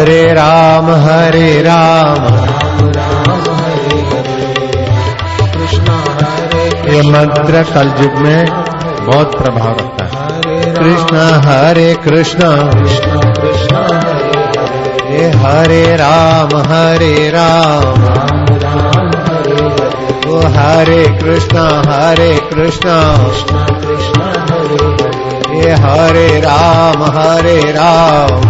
हरे राम हरे राम। ये मंत्र कल युग में बहुत प्रभाव रखता है। कृष्ण हरे कृष्ण। हरे हरे राम हरे राम। हरे कृष्ण हरे कृष्ण। कृष्ण हरे हरे राम हरे राम।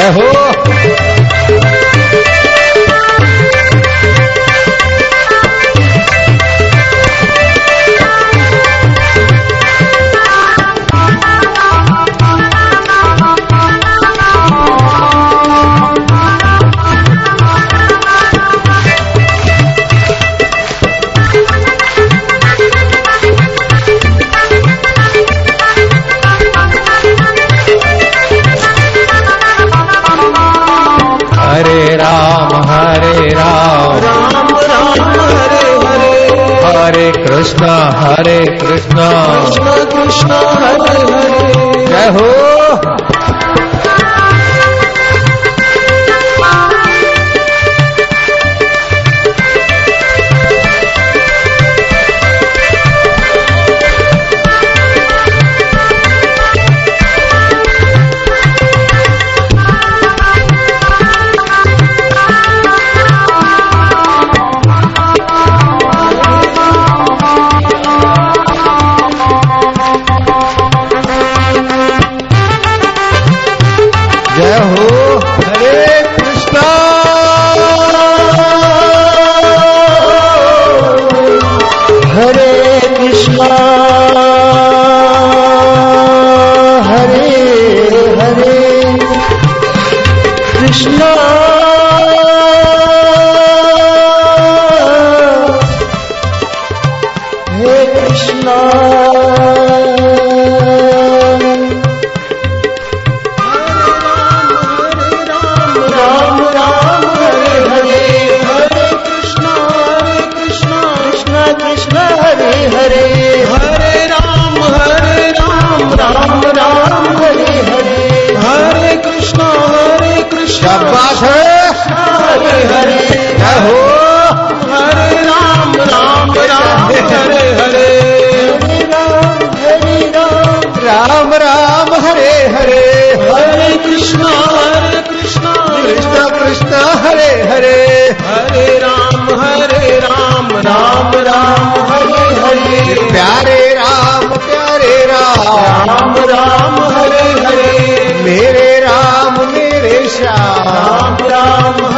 जय हो कृष्ण हरे कृष्ण। कृष्ण कृष्णा हरे हरे। जय हो। हरे हरे। कृष्ण। हे कृष्ण। प्यारे राम प्यारे राम। राम राम हरे हरे। मेरे राम मेरे श्याम। राम राम